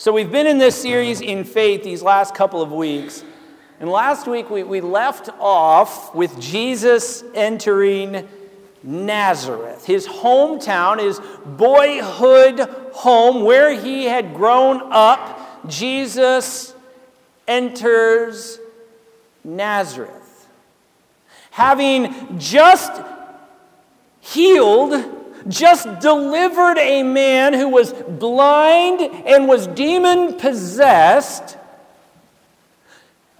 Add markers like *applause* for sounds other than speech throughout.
So, we've been in this series in faith these last couple of weeks. And last week we, we left off with Jesus entering Nazareth, his hometown, his boyhood home, where he had grown up. Jesus enters Nazareth. Having just healed just delivered a man who was blind and was demon possessed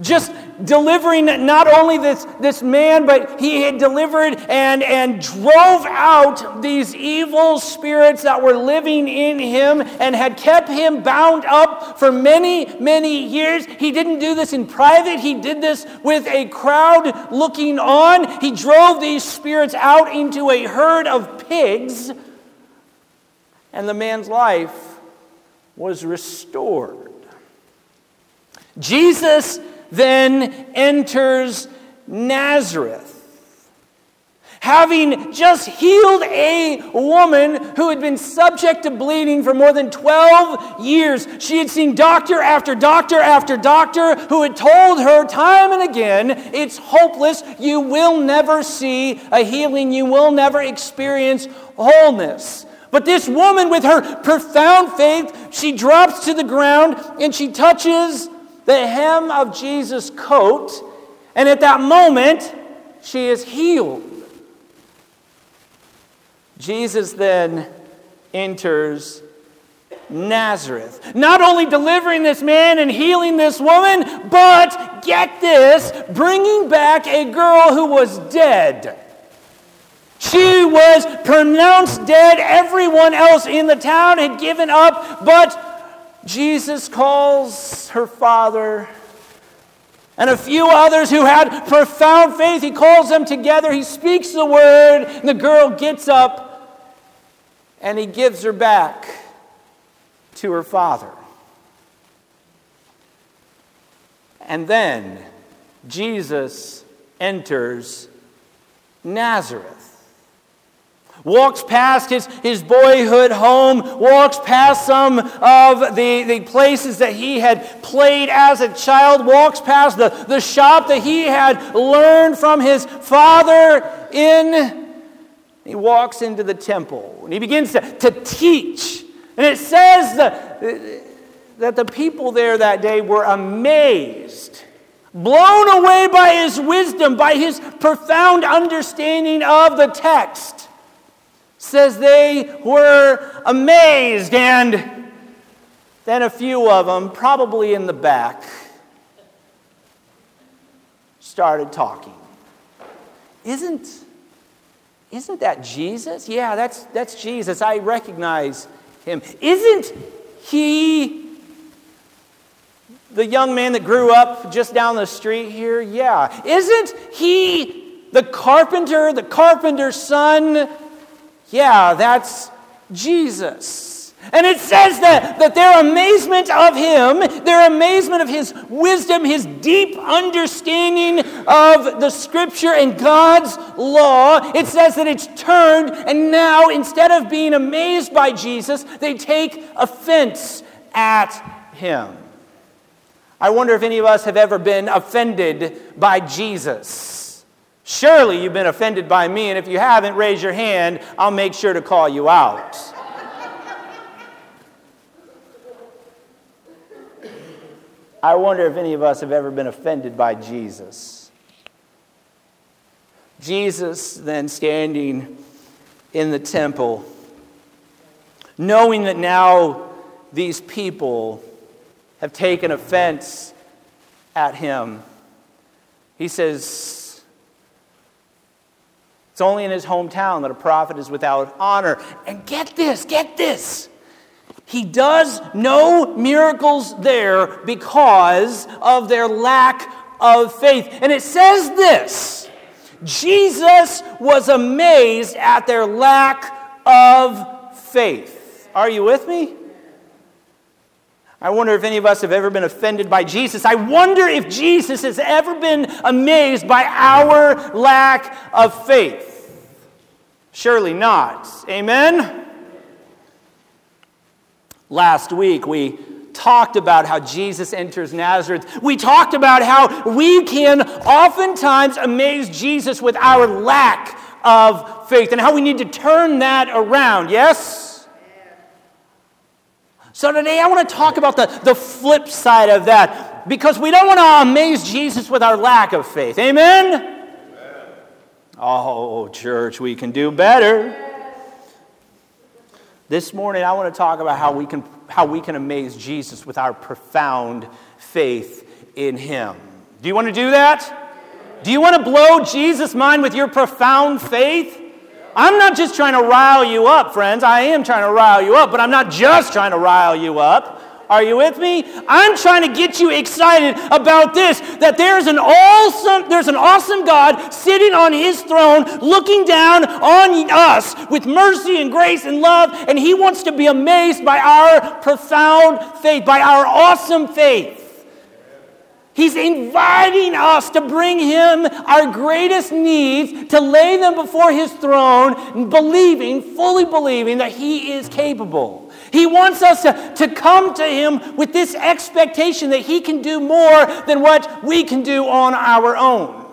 just delivering not only this, this man, but he had delivered and, and drove out these evil spirits that were living in him and had kept him bound up for many, many years. He didn't do this in private, he did this with a crowd looking on. He drove these spirits out into a herd of pigs, and the man's life was restored. Jesus then enters Nazareth. Having just healed a woman who had been subject to bleeding for more than 12 years, she had seen doctor after doctor after doctor who had told her time and again, It's hopeless. You will never see a healing. You will never experience wholeness. But this woman, with her profound faith, she drops to the ground and she touches the hem of Jesus' coat, and at that moment, she is healed. Jesus then enters Nazareth. Not only delivering this man and healing this woman, but get this, bringing back a girl who was dead. She was pronounced dead. Everyone else in the town had given up, but Jesus calls her father and a few others who had profound faith. He calls them together. He speaks the word, and the girl gets up and he gives her back to her father. And then Jesus enters Nazareth walks past his, his boyhood home, walks past some of the, the places that he had played as a child, walks past the, the shop that he had learned from his father in. He walks into the temple and he begins to, to teach. And it says that, that the people there that day were amazed blown away by his wisdom, by his profound understanding of the text says they were amazed, and then a few of them, probably in the back, started talking. Isn't, isn't that Jesus? Yeah, that's, that's Jesus. I recognize him. Isn't he the young man that grew up just down the street here? Yeah. Isn't he the carpenter, the carpenter's son? Yeah, that's Jesus. And it says that, that their amazement of him, their amazement of his wisdom, his deep understanding of the scripture and God's law, it says that it's turned, and now instead of being amazed by Jesus, they take offense at him. I wonder if any of us have ever been offended by Jesus. Surely you've been offended by me, and if you haven't, raise your hand. I'll make sure to call you out. I wonder if any of us have ever been offended by Jesus. Jesus then standing in the temple, knowing that now these people have taken offense at him, he says, it's only in his hometown that a prophet is without honor. And get this, get this. He does no miracles there because of their lack of faith. And it says this Jesus was amazed at their lack of faith. Are you with me? I wonder if any of us have ever been offended by Jesus. I wonder if Jesus has ever been amazed by our lack of faith. Surely not. Amen? Last week we talked about how Jesus enters Nazareth. We talked about how we can oftentimes amaze Jesus with our lack of faith and how we need to turn that around. Yes? So today I want to talk about the, the flip side of that because we don't want to amaze Jesus with our lack of faith. Amen? Amen. Oh, church, we can do better. This morning, I want to talk about how we can, how we can amaze Jesus with our profound faith in Him. Do you want to do that? Do you want to blow Jesus' mind with your profound faith? I'm not just trying to rile you up, friends. I am trying to rile you up, but I'm not just trying to rile you up. Are you with me? I'm trying to get you excited about this that there's an awesome there's an awesome God sitting on his throne looking down on us with mercy and grace and love and he wants to be amazed by our profound faith, by our awesome faith. He's inviting us to bring him our greatest needs, to lay them before his throne, believing, fully believing that he is capable. He wants us to, to come to Him with this expectation that He can do more than what we can do on our own.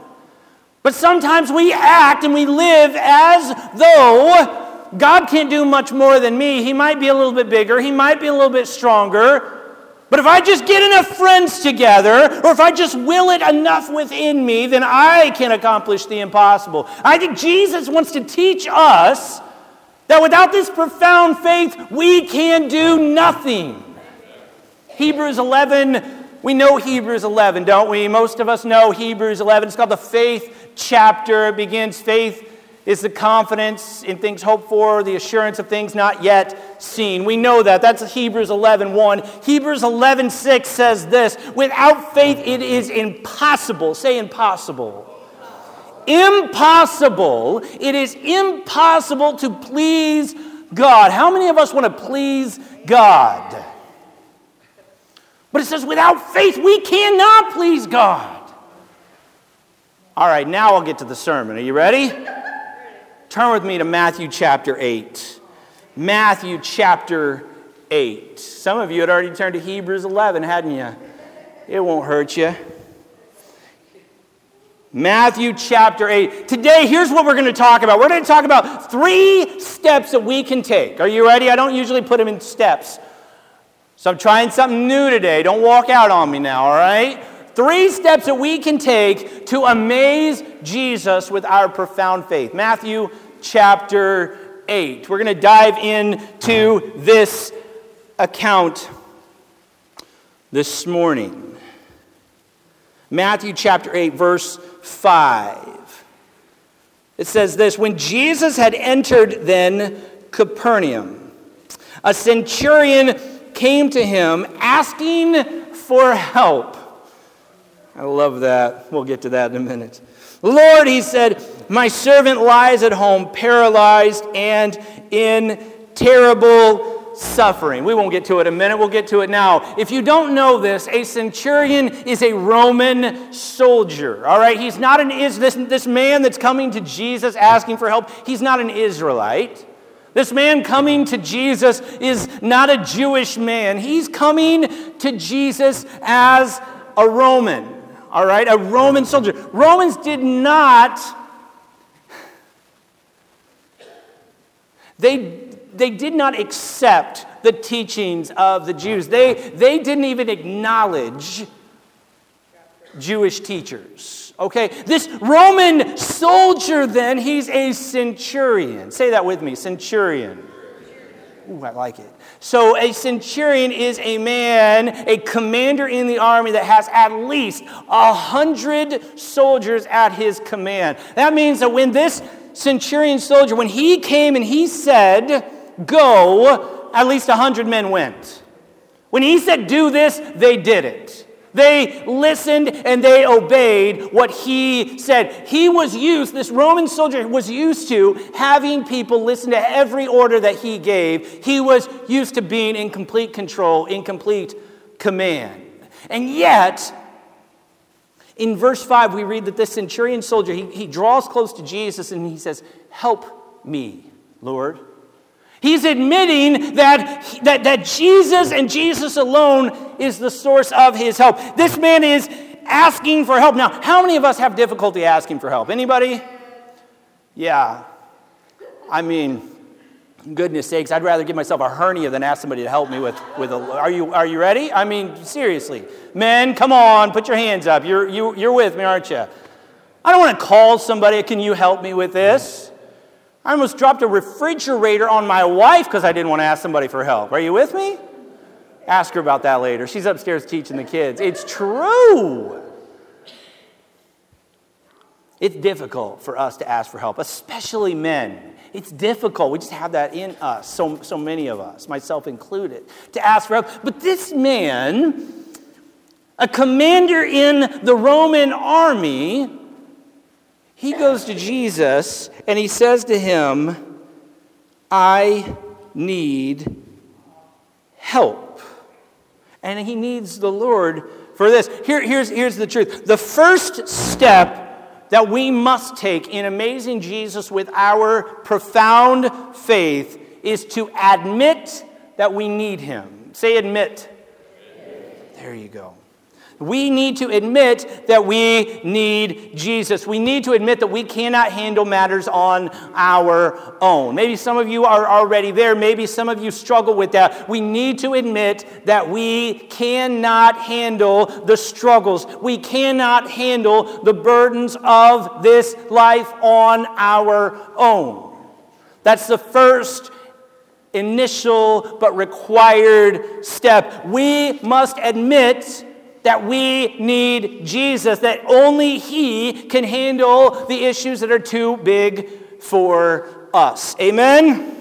But sometimes we act and we live as though God can't do much more than me. He might be a little bit bigger, He might be a little bit stronger. But if I just get enough friends together, or if I just will it enough within me, then I can accomplish the impossible. I think Jesus wants to teach us that without this profound faith, we can do nothing. Hebrews 11, we know Hebrews 11, don't we? Most of us know Hebrews 11. It's called the faith chapter. It begins faith is the confidence in things hoped for, the assurance of things not yet seen. We know that. That's Hebrews 11 1. Hebrews 11 6 says this Without faith, it is impossible. Say impossible impossible. It is impossible to please God. How many of us want to please God? But it says, without faith, we cannot please God. All right, now I'll get to the sermon. Are you ready? Turn with me to Matthew chapter 8. Matthew chapter 8. Some of you had already turned to Hebrews 11, hadn't you? It won't hurt you. Matthew chapter 8. Today, here's what we're going to talk about. We're going to talk about three steps that we can take. Are you ready? I don't usually put them in steps. So I'm trying something new today. Don't walk out on me now, all right? Three steps that we can take to amaze Jesus with our profound faith. Matthew chapter 8. We're going to dive into this account this morning. Matthew chapter 8, verse 5. It says this When Jesus had entered then Capernaum, a centurion came to him asking for help. I love that. We'll get to that in a minute. Lord, he said, my servant lies at home, paralyzed and in terrible suffering. We won't get to it in a minute, we'll get to it now. If you don't know this, a centurion is a Roman soldier. All right, he's not an is this this man that's coming to Jesus asking for help. He's not an Israelite. This man coming to Jesus is not a Jewish man. He's coming to Jesus as a Roman. All right, a Roman soldier. Romans did not they they did not accept the teachings of the Jews. They, they didn't even acknowledge Jewish teachers. Okay, this Roman soldier, then, he's a centurion. Say that with me centurion. Ooh, I like it. So, a centurion is a man, a commander in the army that has at least a hundred soldiers at his command. That means that when this centurion soldier, when he came and he said, Go, at least a 100 men went. When he said, Do this, they did it. They listened and they obeyed what he said. He was used, this Roman soldier was used to having people listen to every order that he gave. He was used to being in complete control, in complete command. And yet, in verse 5, we read that this centurion soldier, he, he draws close to Jesus and he says, Help me, Lord. He's admitting that, that, that Jesus and Jesus alone is the source of his help. This man is asking for help. Now, how many of us have difficulty asking for help? Anybody? Yeah. I mean, goodness sakes, I'd rather give myself a hernia than ask somebody to help me with, with a. Are you, are you ready? I mean, seriously. Men, come on, put your hands up. You're, you, you're with me, aren't you? I don't want to call somebody, can you help me with this? I almost dropped a refrigerator on my wife because I didn't want to ask somebody for help. Are you with me? Ask her about that later. She's upstairs teaching the kids. It's true. It's difficult for us to ask for help, especially men. It's difficult. We just have that in us, so, so many of us, myself included, to ask for help. But this man, a commander in the Roman army, he goes to Jesus and he says to him, I need help. And he needs the Lord for this. Here, here's, here's the truth the first step that we must take in amazing Jesus with our profound faith is to admit that we need him. Say, admit. There you go. We need to admit that we need Jesus. We need to admit that we cannot handle matters on our own. Maybe some of you are already there. Maybe some of you struggle with that. We need to admit that we cannot handle the struggles. We cannot handle the burdens of this life on our own. That's the first initial but required step. We must admit that we need Jesus, that only He can handle the issues that are too big for us. Amen?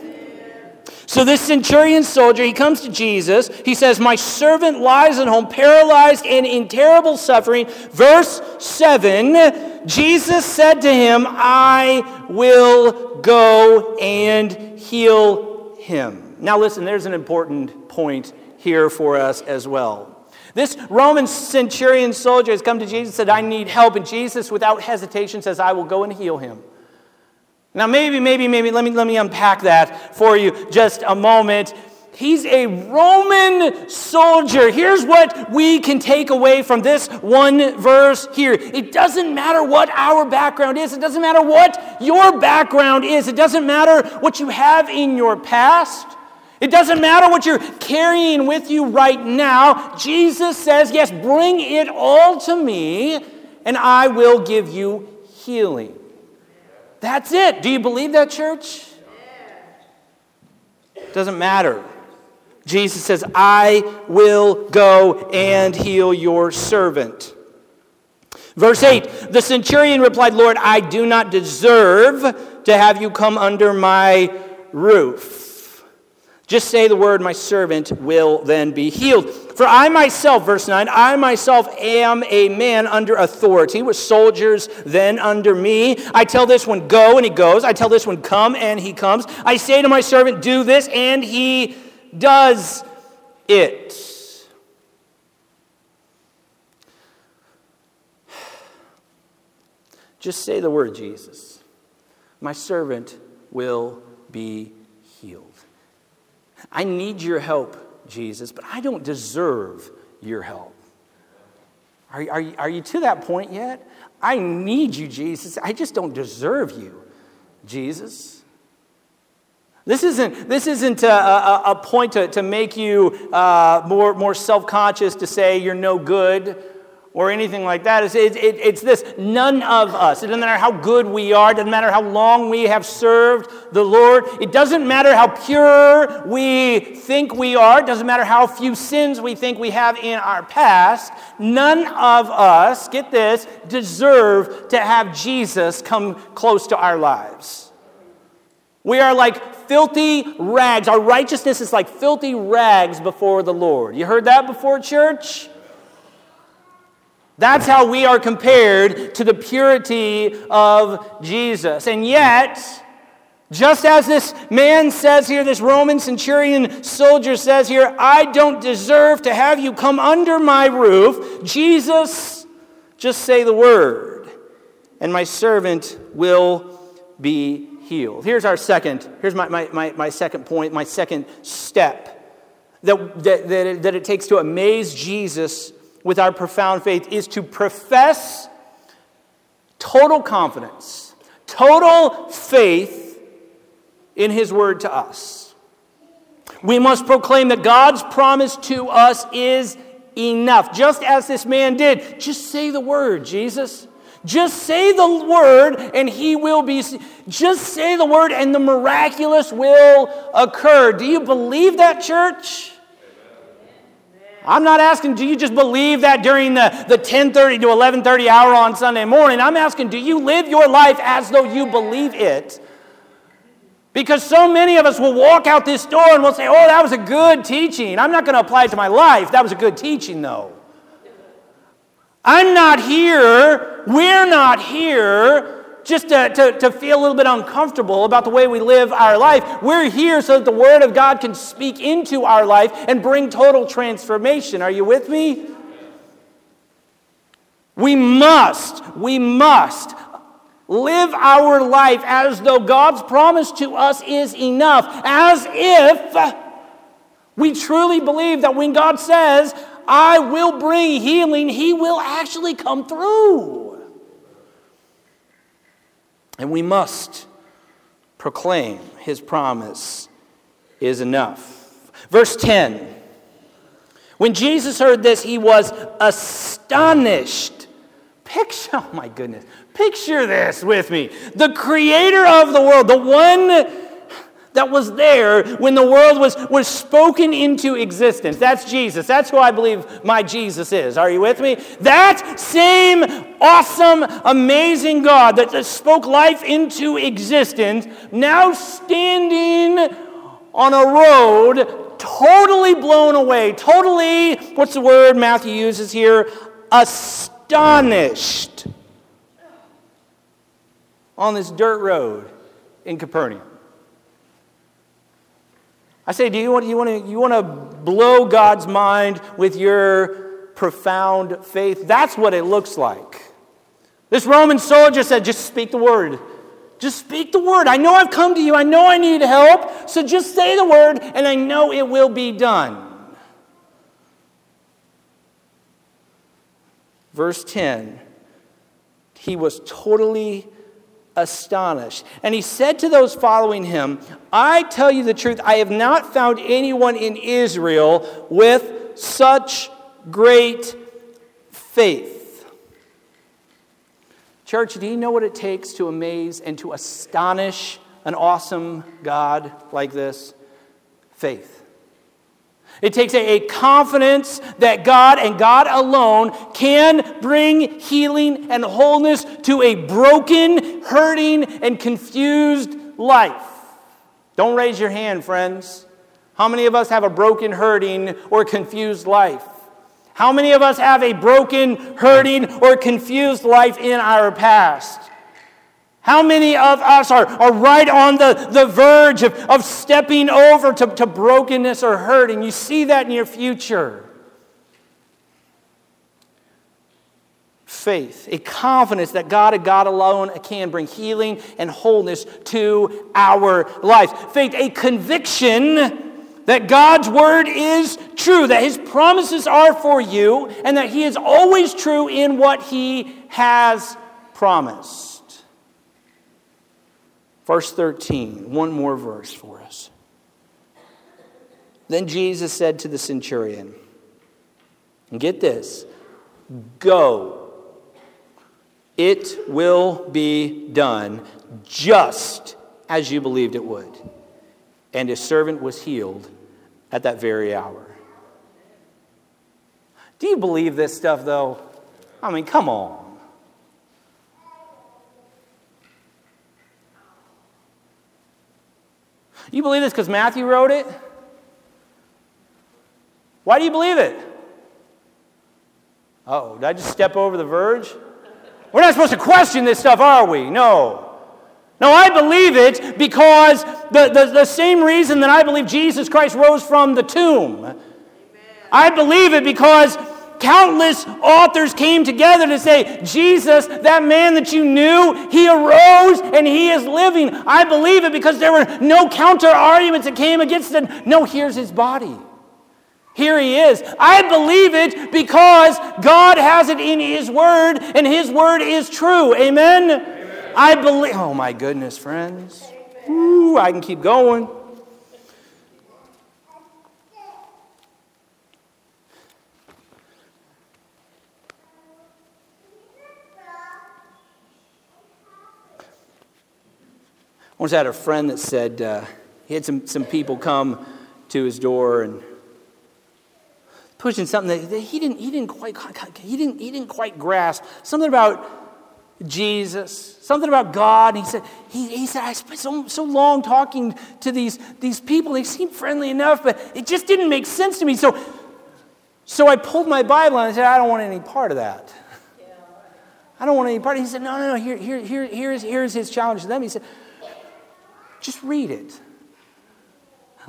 So, this centurion soldier, he comes to Jesus. He says, My servant lies at home, paralyzed and in terrible suffering. Verse 7 Jesus said to him, I will go and heal him. Now, listen, there's an important point here for us as well. This Roman centurion soldier has come to Jesus and said, I need help. And Jesus, without hesitation, says, I will go and heal him. Now, maybe, maybe, maybe, let me, let me unpack that for you just a moment. He's a Roman soldier. Here's what we can take away from this one verse here. It doesn't matter what our background is, it doesn't matter what your background is, it doesn't matter what you have in your past. It doesn't matter what you're carrying with you right now. Jesus says, Yes, bring it all to me, and I will give you healing. That's it. Do you believe that, church? Doesn't matter. Jesus says, I will go and heal your servant. Verse 8 The centurion replied, Lord, I do not deserve to have you come under my roof. Just say the word, my servant will then be healed. For I myself, verse 9, I myself am a man under authority, with soldiers then under me. I tell this one, go, and he goes. I tell this one, come, and he comes. I say to my servant, do this, and he does it. Just say the word, Jesus. My servant will be. I need your help, Jesus, but I don't deserve your help. Are, are, are you to that point yet? I need you, Jesus. I just don't deserve you, Jesus. This isn't, this isn't a, a, a point to, to make you uh, more, more self conscious to say you're no good or anything like that. It's, it, it, it's this none of us. It doesn't matter how good we are, it doesn't matter how long we have served the Lord, it doesn't matter how pure we think we are, it doesn't matter how few sins we think we have in our past. None of us, get this, deserve to have Jesus come close to our lives. We are like filthy rags. Our righteousness is like filthy rags before the Lord. You heard that before, church? That's how we are compared to the purity of Jesus. And yet, just as this man says here, this Roman centurion soldier says here, I don't deserve to have you come under my roof, Jesus, just say the word, and my servant will be healed. Here's our second, here's my, my, my, my second point, my second step that, that, that, it, that it takes to amaze Jesus with our profound faith is to profess total confidence, total faith in His word to us. We must proclaim that God's promise to us is enough, just as this man did. Just say the word, Jesus. Just say the word and he will be. Just say the word and the miraculous will occur. Do you believe that, church? I'm not asking, do you just believe that during the, the 1030 to 1130 hour on Sunday morning? I'm asking, do you live your life as though you believe it? Because so many of us will walk out this door and we'll say, oh, that was a good teaching. I'm not going to apply it to my life. That was a good teaching, though. I'm not here, we're not here just to, to, to feel a little bit uncomfortable about the way we live our life. We're here so that the Word of God can speak into our life and bring total transformation. Are you with me? We must, we must live our life as though God's promise to us is enough, as if we truly believe that when God says, I will bring healing, He will actually come through. And we must proclaim his promise is enough. Verse 10 When Jesus heard this, he was astonished. Picture, *laughs* oh my goodness, picture this with me. The creator of the world, the one that was there when the world was, was spoken into existence. That's Jesus. That's who I believe my Jesus is. Are you with me? That same awesome, amazing God that spoke life into existence, now standing on a road totally blown away, totally, what's the word Matthew uses here? Astonished on this dirt road in Capernaum. I say, do you want, you, want to, you want to blow God's mind with your profound faith? That's what it looks like. This Roman soldier said, just speak the word. Just speak the word. I know I've come to you. I know I need help. So just say the word, and I know it will be done. Verse 10 He was totally astonished. And he said to those following him, I tell you the truth, I have not found anyone in Israel with such great faith. Church, do you know what it takes to amaze and to astonish an awesome God like this? Faith. It takes a, a, confidence that God and God alone can bring healing and wholeness to a broken, hurting, and confused life. Don't raise your hand, friends. How many of us have a broken, hurting, or confused life? How many of us have a broken, hurting, or confused life in our past? How many of us are, are right on the, the verge of, of stepping over to, to brokenness or hurt? And You see that in your future. Faith, a confidence that God and God alone can bring healing and wholeness to our lives. Faith, a conviction that God's word is true, that his promises are for you, and that he is always true in what he has promised. Verse 13, one more verse for us. Then Jesus said to the centurion, and get this, go. It will be done just as you believed it would. And his servant was healed at that very hour. Do you believe this stuff, though? I mean, come on. You believe this because Matthew wrote it? Why do you believe it? oh, did I just step over the verge? We're not supposed to question this stuff, are we? No. No, I believe it because the, the, the same reason that I believe Jesus Christ rose from the tomb. Amen. I believe it because countless authors came together to say, Jesus, that man that you knew, he arose and he is living. I believe it because there were no counter arguments that came against it. No, here's his body. Here he is. I believe it because God has it in his word and his word is true. Amen? Amen. I believe. Oh my goodness, friends. Ooh, I can keep going. Once I had a friend that said uh, he had some, some people come to his door and pushing something that he didn't, he didn't quite he didn't, he didn't quite grasp something about Jesus, something about God. And he said, he, he said, I spent so, so long talking to these, these people. They seemed friendly enough, but it just didn't make sense to me. So, so I pulled my Bible and I said, I don't want any part of that. I don't want any part. He said, No, no, no. Here, here, here, here's, here's his challenge to them. He said, just read it.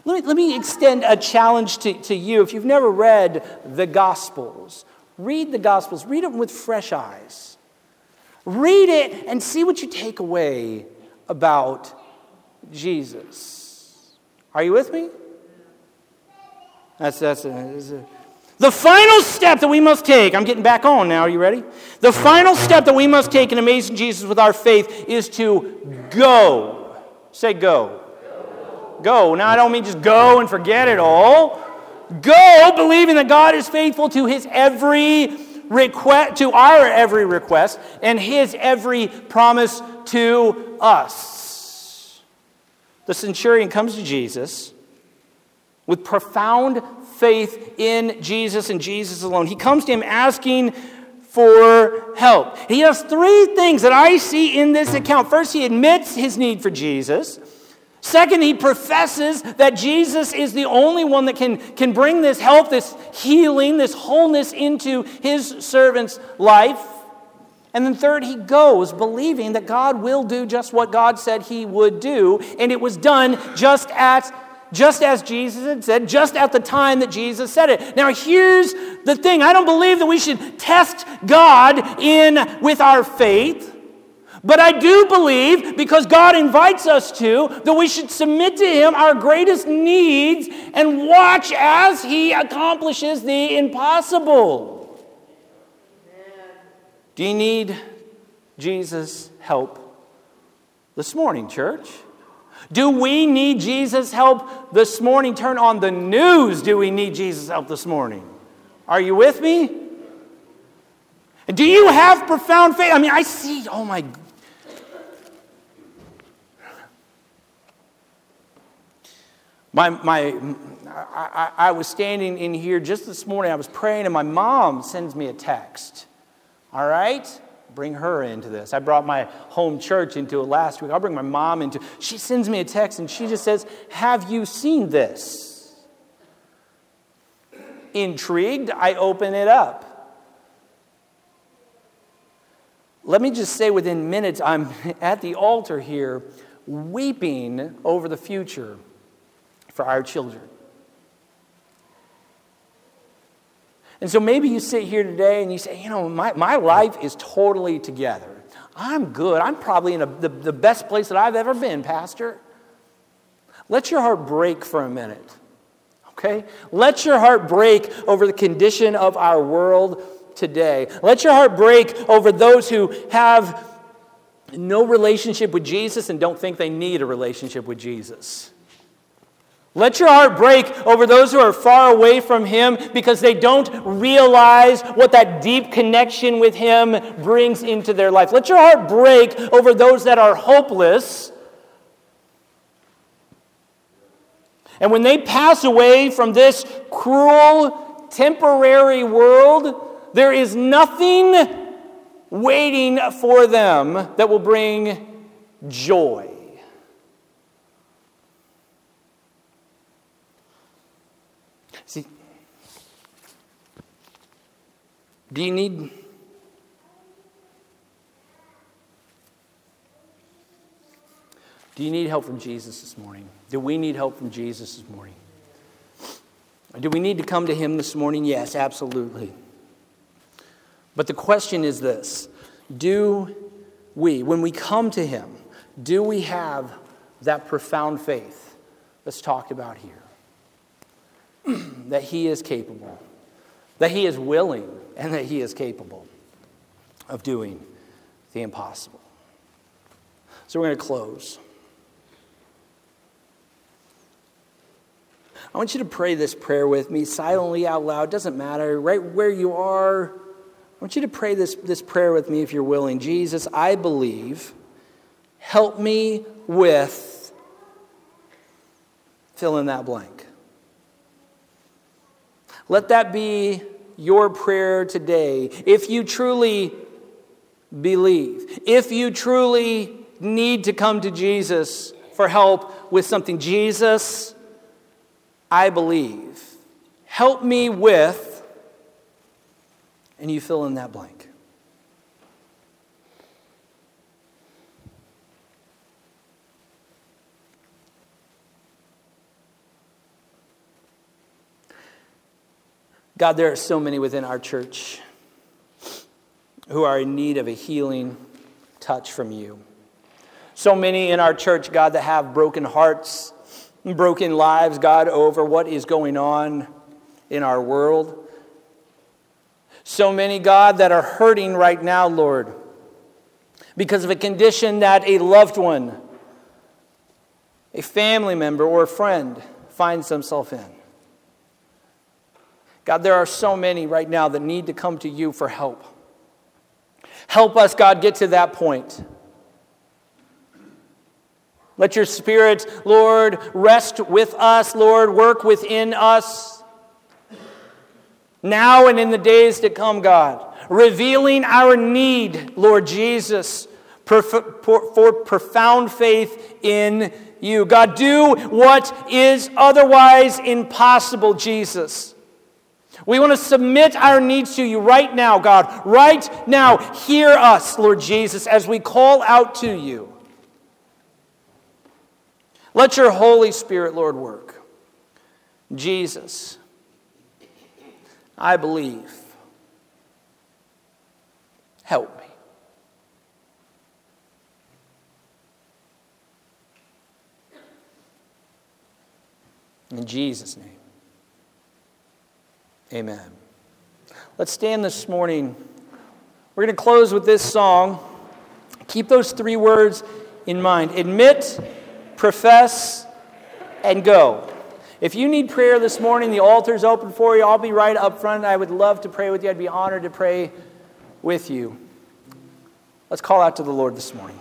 Let me, let me extend a challenge to, to you. If you've never read the Gospels, read the Gospels, read them with fresh eyes. Read it and see what you take away about Jesus. Are you with me? That's, that's, that's a, the final step that we must take, I'm getting back on now, are you ready? The final step that we must take in amazing Jesus with our faith is to go Say go. go. Go. Now, I don't mean just go and forget it all. Go believing that God is faithful to his every request, to our every request, and his every promise to us. The centurion comes to Jesus with profound faith in Jesus and Jesus alone. He comes to him asking for help. He does three things that I see in this account. First, he admits his need for Jesus. Second, he professes that Jesus is the only one that can, can bring this help, this healing, this wholeness into his servant's life. And then third, he goes believing that God will do just what God said he would do, and it was done just as just as Jesus had said, just at the time that Jesus said it. Now, here's the thing I don't believe that we should test God in with our faith. But I do believe, because God invites us to, that we should submit to Him our greatest needs and watch as He accomplishes the impossible. Do you need Jesus' help this morning, church? Do we need Jesus' help this morning? Turn on the news. Do we need Jesus' help this morning? Are you with me? Do you have profound faith? I mean, I see, oh my. My, my, I, I was standing in here just this morning. I was praying, and my mom sends me a text. All right? Bring her into this. I brought my home church into it last week. I'll bring my mom into She sends me a text and she just says, Have you seen this? Intrigued, I open it up. Let me just say within minutes, I'm *laughs* at the altar here weeping over the future for our children. And so maybe you sit here today and you say, you know, my, my life is totally together. I'm good. I'm probably in a, the, the best place that I've ever been, Pastor. Let your heart break for a minute. Okay? Let your heart break over the condition of our world today. Let your heart break over those who have no relationship with Jesus and don't think they need a relationship with Jesus. Let your heart break over those who are far away from Him because they don't realize what that deep connection with Him brings into their life. Let your heart break over those that are hopeless. And when they pass away from this cruel, temporary world, there is nothing waiting for them that will bring joy. Do you need Do you need help from Jesus this morning? Do we need help from Jesus this morning? Do we need to come to him this morning? Yes, absolutely. But the question is this Do we, when we come to Him, do we have that profound faith that's talked about here? *clears throat* that He is capable, that He is willing, and that He is capable of doing the impossible. So we're going to close. I want you to pray this prayer with me silently out loud. Doesn't matter, right where you are. I want you to pray this, this prayer with me if you're willing. Jesus, I believe. Help me with fill in that blank. Let that be your prayer today. If you truly believe, if you truly need to come to Jesus for help with something, Jesus, I believe. Help me with, and you fill in that blank. God, there are so many within our church who are in need of a healing touch from you. So many in our church, God, that have broken hearts broken lives, God, over what is going on in our world. So many, God, that are hurting right now, Lord, because of a condition that a loved one, a family member, or a friend finds themselves in. God, there are so many right now that need to come to you for help. Help us, God, get to that point let your Spirit, Lord, rest with us, Lord, work within us. Now and in the days to come, God, revealing our need, Lord Jesus, for, profound faith in you. God, do what is otherwise impossible, Jesus. We want to submit our needs to you right now, God. Right now, hear us, Lord Jesus, as we call out to you. Let your Holy Spirit, Lord, work. Jesus, I believe. Help me. In Jesus' name. Amen. Let's stand this morning. We're going to close with this song. Keep those three words in mind. Admit profess, and go. If you need prayer this morning, the altar is open for you. I'll be right up front. I would love to pray with you. I'd be honored to pray with you. Let's call out to the Lord this morning.